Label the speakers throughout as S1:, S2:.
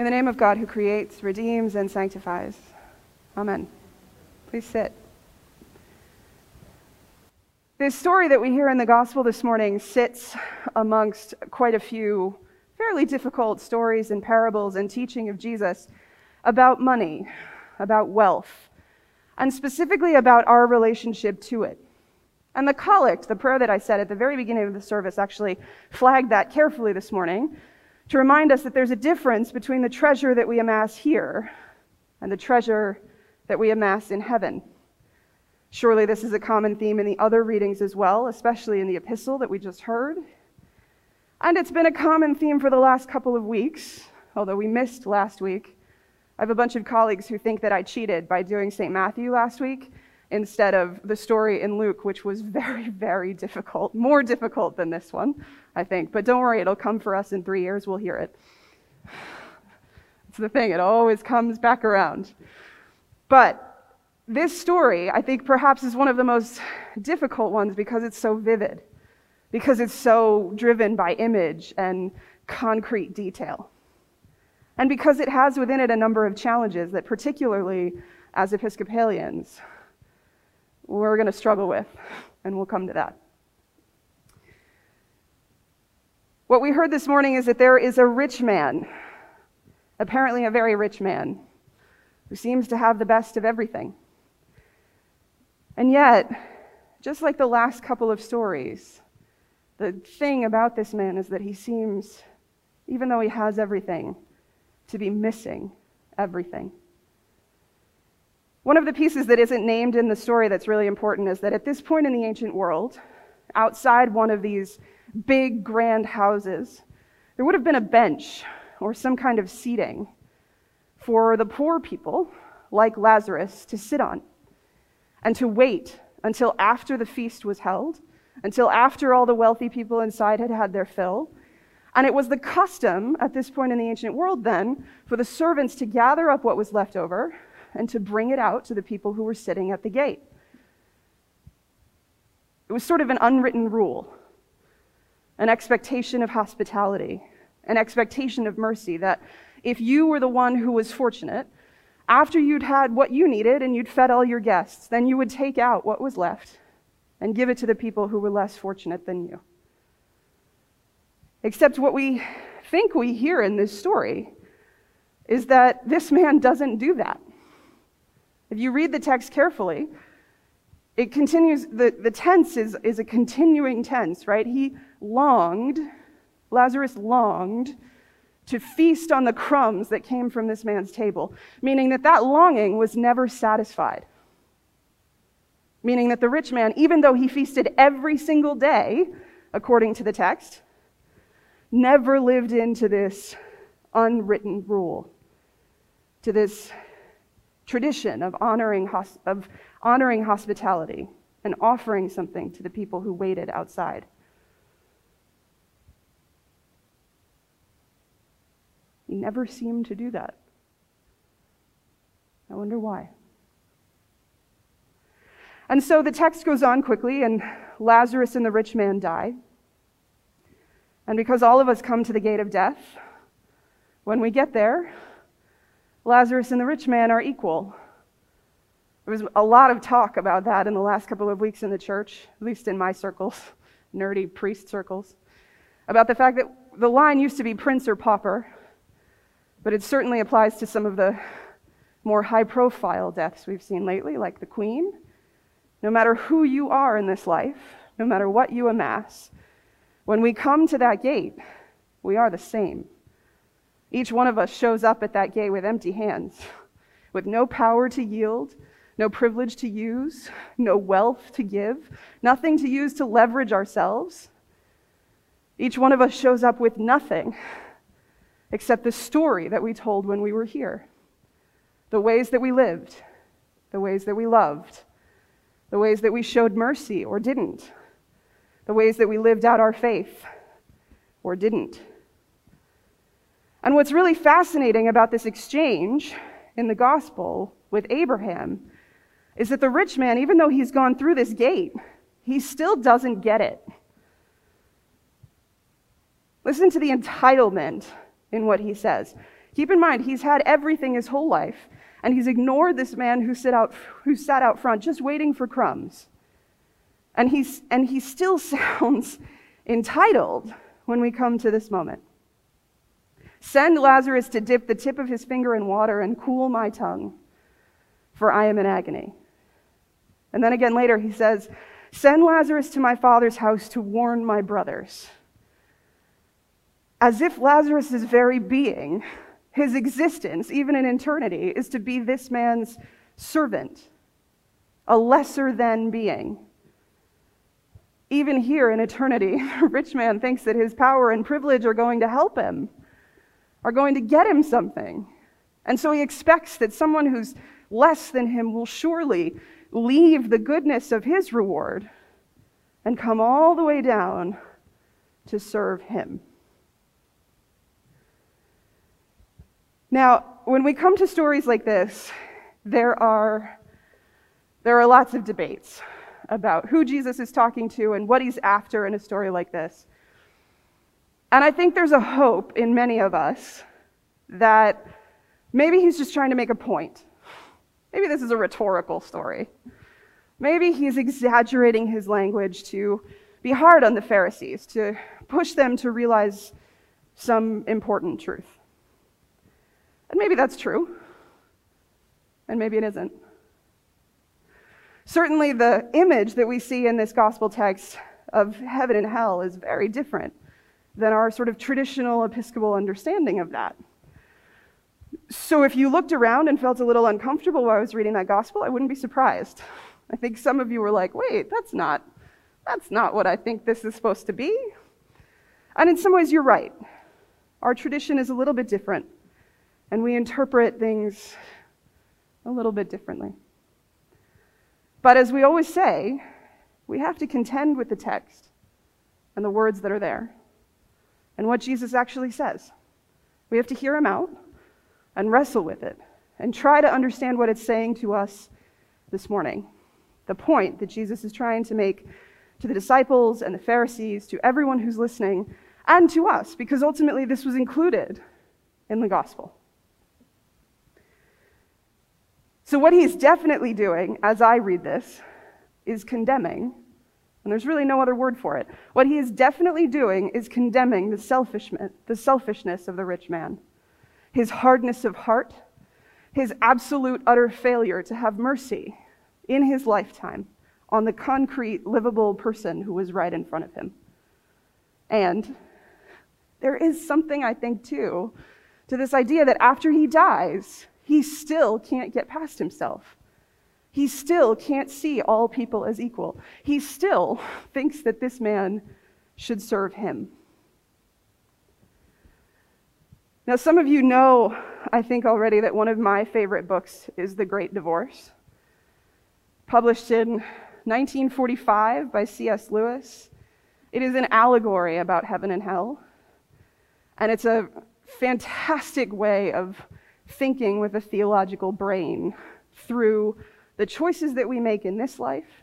S1: In the name of God who creates, redeems, and sanctifies. Amen. Please sit. This story that we hear in the gospel this morning sits amongst quite a few fairly difficult stories and parables and teaching of Jesus about money, about wealth, and specifically about our relationship to it. And the collect, the prayer that I said at the very beginning of the service, actually flagged that carefully this morning to remind us that there's a difference between the treasure that we amass here and the treasure that we amass in heaven. Surely this is a common theme in the other readings as well, especially in the epistle that we just heard. And it's been a common theme for the last couple of weeks, although we missed last week. I have a bunch of colleagues who think that I cheated by doing St. Matthew last week instead of the story in Luke, which was very, very difficult, more difficult than this one, I think. But don't worry, it'll come for us in three years. We'll hear it. It's the thing, it always comes back around. But this story, I think, perhaps is one of the most difficult ones because it's so vivid, because it's so driven by image and concrete detail. And because it has within it a number of challenges that, particularly as Episcopalians, we're going to struggle with, and we'll come to that. What we heard this morning is that there is a rich man, apparently a very rich man, who seems to have the best of everything. And yet, just like the last couple of stories, the thing about this man is that he seems, even though he has everything, to be missing everything. One of the pieces that isn't named in the story that's really important is that at this point in the ancient world, outside one of these big, grand houses, there would have been a bench or some kind of seating for the poor people, like Lazarus, to sit on and to wait until after the feast was held, until after all the wealthy people inside had had their fill. And it was the custom at this point in the ancient world then for the servants to gather up what was left over and to bring it out to the people who were sitting at the gate. It was sort of an unwritten rule, an expectation of hospitality, an expectation of mercy that if you were the one who was fortunate, after you'd had what you needed and you'd fed all your guests, then you would take out what was left and give it to the people who were less fortunate than you. Except what we think we hear in this story is that this man doesn't do that. If you read the text carefully, it continues, the, the tense is, is a continuing tense, right? He longed, Lazarus longed to feast on the crumbs that came from this man's table, meaning that that longing was never satisfied. Meaning that the rich man, even though he feasted every single day, according to the text, never lived into this unwritten rule, to this tradition of honoring, of honoring hospitality and offering something to the people who waited outside. He never seemed to do that. I wonder why. And so the text goes on quickly, and Lazarus and the rich man die. And because all of us come to the gate of death, when we get there, Lazarus and the rich man are equal. There was a lot of talk about that in the last couple of weeks in the church, at least in my circles, nerdy priest circles, about the fact that the line used to be prince or pauper, but it certainly applies to some of the more high profile deaths we've seen lately, like the Queen. No matter who you are in this life, no matter what you amass, when we come to that gate, we are the same. Each one of us shows up at that gate with empty hands, with no power to yield, no privilege to use, no wealth to give, nothing to use to leverage ourselves. Each one of us shows up with nothing except the story that we told when we were here the ways that we lived, the ways that we loved, the ways that we showed mercy or didn't, the ways that we lived out our faith or didn't. And what's really fascinating about this exchange in the gospel with Abraham is that the rich man, even though he's gone through this gate, he still doesn't get it. Listen to the entitlement in what he says. Keep in mind, he's had everything his whole life, and he's ignored this man who, sit out, who sat out front just waiting for crumbs. And, he's, and he still sounds entitled when we come to this moment. Send Lazarus to dip the tip of his finger in water and cool my tongue, for I am in agony. And then again later, he says, Send Lazarus to my father's house to warn my brothers. As if Lazarus' very being, his existence, even in eternity, is to be this man's servant, a lesser than being. Even here in eternity, a rich man thinks that his power and privilege are going to help him, are going to get him something. And so he expects that someone who's less than him will surely leave the goodness of his reward and come all the way down to serve him. Now, when we come to stories like this, there are, there are lots of debates about who Jesus is talking to and what he's after in a story like this. And I think there's a hope in many of us that maybe he's just trying to make a point Maybe this is a rhetorical story. Maybe he's exaggerating his language to be hard on the Pharisees, to push them to realize some important truth. And maybe that's true, and maybe it isn't. Certainly, the image that we see in this gospel text of heaven and hell is very different than our sort of traditional Episcopal understanding of that. So if you looked around and felt a little uncomfortable while I was reading that gospel, I wouldn't be surprised. I think some of you were like, wait, that's not, that's not what I think this is supposed to be. And in some ways, you're right. Our tradition is a little bit different, and we interpret things a little bit differently. But as we always say, we have to contend with the text and the words that are there and what Jesus actually says. We have to hear him out and wrestle with it and try to understand what it's saying to us this morning. The point that Jesus is trying to make to the disciples and the Pharisees, to everyone who's listening, and to us, because ultimately this was included in the gospel. So, what he's definitely doing, as I read this, is condemning, and there's really no other word for it. What he is definitely doing is condemning the the selfishness of the rich man his hardness of heart, his absolute utter failure to have mercy in his lifetime on the concrete, livable person who was right in front of him. And there is something, I think, too, to this idea that after he dies, he still can't get past himself. He still can't see all people as equal. He still thinks that this man should serve him. Now, some of you know, I think already, that one of my favorite books is The Great Divorce. Published in 1945 by C.S. Lewis. It is an allegory about heaven and hell. And it's a fantastic way of thinking with a theological brain through the choices that we make in this life,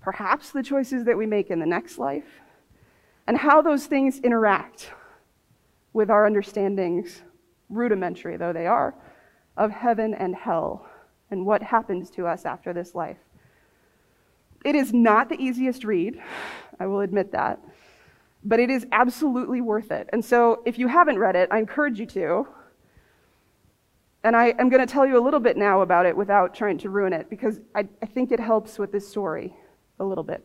S1: perhaps the choices that we make in the next life, and how those things interact with our understandings, rudimentary though they are, of heaven and hell and what happens to us after this life. It is not the easiest read, I will admit that, but it is absolutely worth it. And so if you haven't read it, I encourage you to. And I am going to tell you a little bit now about it without trying to ruin it because I, I think it helps with this story a little bit.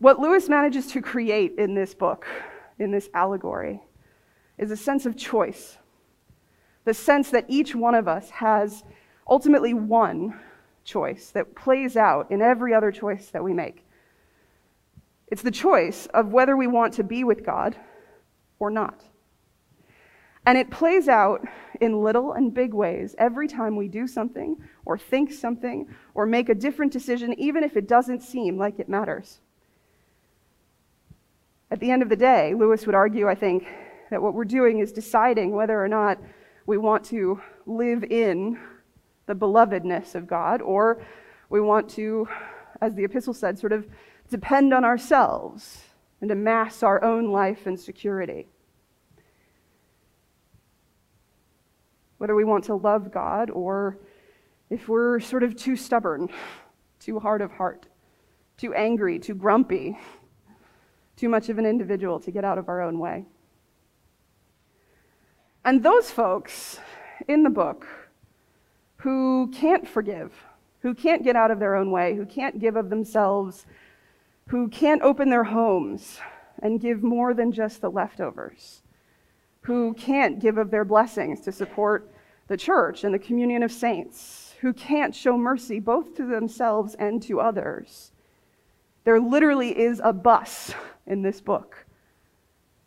S1: What Lewis manages to create in this book in this allegory is a sense of choice. The sense that each one of us has ultimately one choice that plays out in every other choice that we make. It's the choice of whether we want to be with God or not. And it plays out in little and big ways every time we do something or think something or make a different decision, even if it doesn't seem like it matters. At the end of the day, Lewis would argue, I think, that what we're doing is deciding whether or not we want to live in the belovedness of God or we want to, as the epistle said, sort of depend on ourselves and amass our own life and security. Whether we want to love God or if we're sort of too stubborn, too hard of heart, too angry, too grumpy, too much of an individual to get out of our own way. And those folks in the book who can't forgive, who can't get out of their own way, who can't give of themselves, who can't open their homes and give more than just the leftovers, who can't give of their blessings to support the church and the communion of saints, who can't show mercy both to themselves and to others. There literally is a bus in this book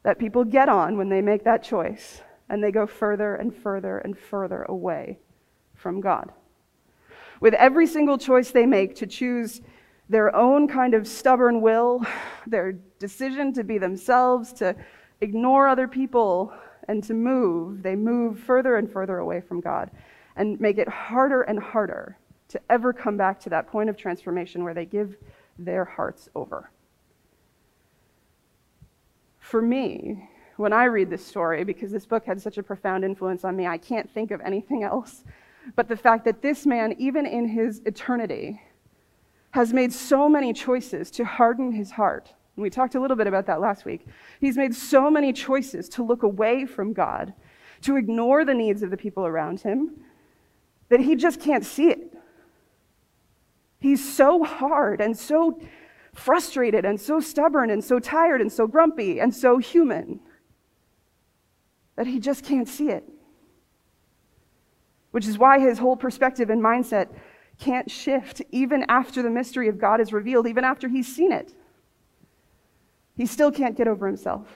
S1: that people get on when they make that choice, and they go further and further and further away from God. With every single choice they make to choose their own kind of stubborn will, their decision to be themselves, to ignore other people, and to move, they move further and further away from God and make it harder and harder to ever come back to that point of transformation where they give their hearts over. For me, when I read this story, because this book had such a profound influence on me, I can't think of anything else but the fact that this man, even in his eternity, has made so many choices to harden his heart and we talked a little bit about that last week. He's made so many choices to look away from God, to ignore the needs of the people around him, that he just can't see it. He's so hard and so frustrated and so stubborn and so tired and so grumpy and so human that he just can't see it. Which is why his whole perspective and mindset can't shift even after the mystery of God is revealed, even after he's seen it. He still can't get over himself.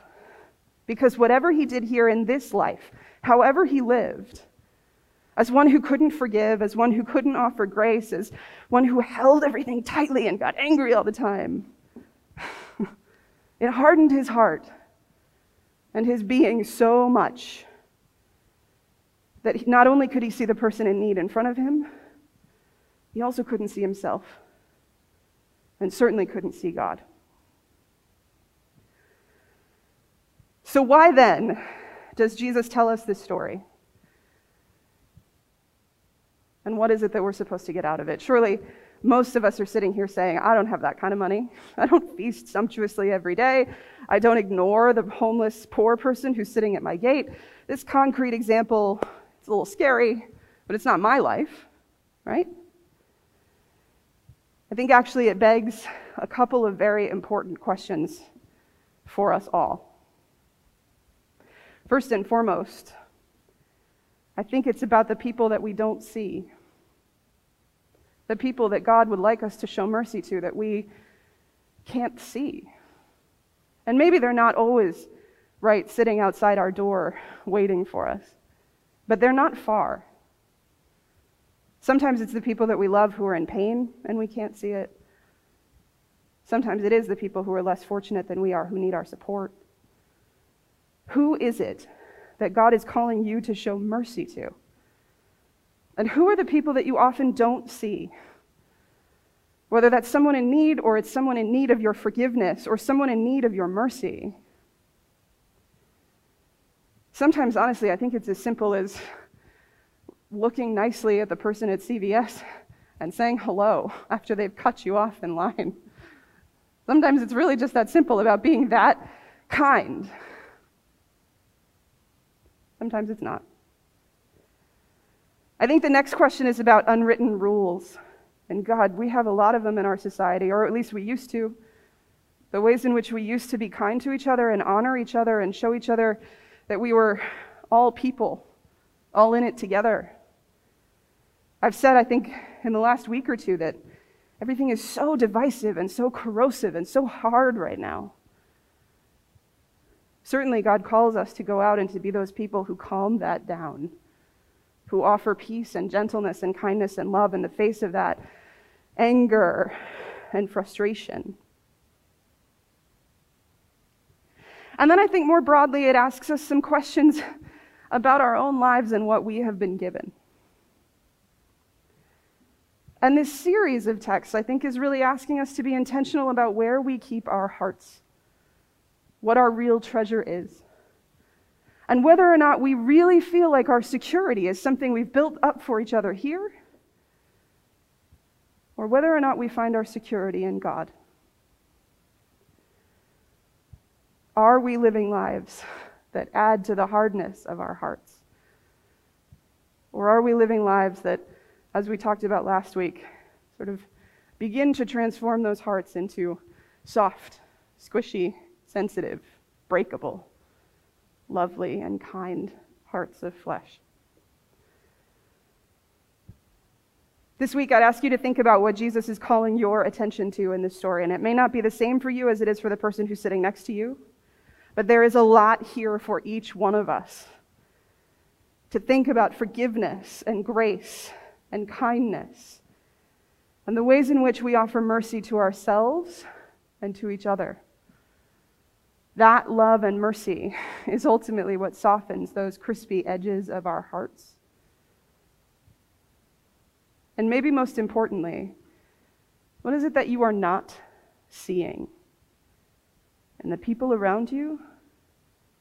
S1: Because whatever he did here in this life, however he lived, as one who couldn't forgive, as one who couldn't offer grace, as one who held everything tightly and got angry all the time, it hardened his heart and his being so much that not only could he see the person in need in front of him, he also couldn't see himself and certainly couldn't see God. So, why then does Jesus tell us this story? And what is it that we're supposed to get out of it? Surely, most of us are sitting here saying, I don't have that kind of money. I don't feast sumptuously every day. I don't ignore the homeless poor person who's sitting at my gate. This concrete example, it's a little scary, but it's not my life, right? I think actually it begs a couple of very important questions for us all. First and foremost, I think it's about the people that we don't see. The people that God would like us to show mercy to that we can't see. And maybe they're not always right sitting outside our door waiting for us, but they're not far. Sometimes it's the people that we love who are in pain and we can't see it. Sometimes it is the people who are less fortunate than we are who need our support. Who is it that God is calling you to show mercy to? And who are the people that you often don't see? Whether that's someone in need or it's someone in need of your forgiveness or someone in need of your mercy. Sometimes, honestly, I think it's as simple as looking nicely at the person at CVS and saying hello after they've cut you off in line. Sometimes it's really just that simple about being that kind. Sometimes it's not. I think the next question is about unwritten rules. And God, we have a lot of them in our society, or at least we used to. The ways in which we used to be kind to each other and honor each other and show each other that we were all people, all in it together. I've said, I think, in the last week or two that everything is so divisive and so corrosive and so hard right now. Certainly, God calls us to go out and to be those people who calm that down, who offer peace and gentleness and kindness and love in the face of that anger and frustration. And then I think more broadly, it asks us some questions about our own lives and what we have been given. And this series of texts, I think, is really asking us to be intentional about where we keep our hearts what our real treasure is. And whether or not we really feel like our security is something we've built up for each other here, or whether or not we find our security in God. Are we living lives that add to the hardness of our hearts? Or are we living lives that, as we talked about last week, sort of begin to transform those hearts into soft, squishy, sensitive, breakable, lovely, and kind hearts of flesh? This week, I'd ask you to think about what Jesus is calling your attention to in this story. And it may not be the same for you as it is for the person who's sitting next to you, but there is a lot here for each one of us to think about forgiveness and grace and kindness and the ways in which we offer mercy to ourselves and to each other. That love and mercy is ultimately what softens those crispy edges of our hearts. And maybe most importantly, what is it that you are not seeing in the people around you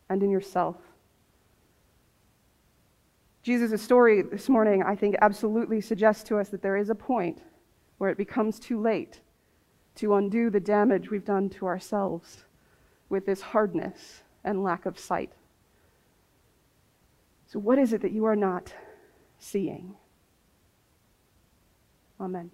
S1: and in yourself? Jesus' story this morning, I think, absolutely suggests to us that there is a point where it becomes too late to undo the damage we've done to ourselves with this hardness and lack of sight. So, what is it that you are not seeing? Amen.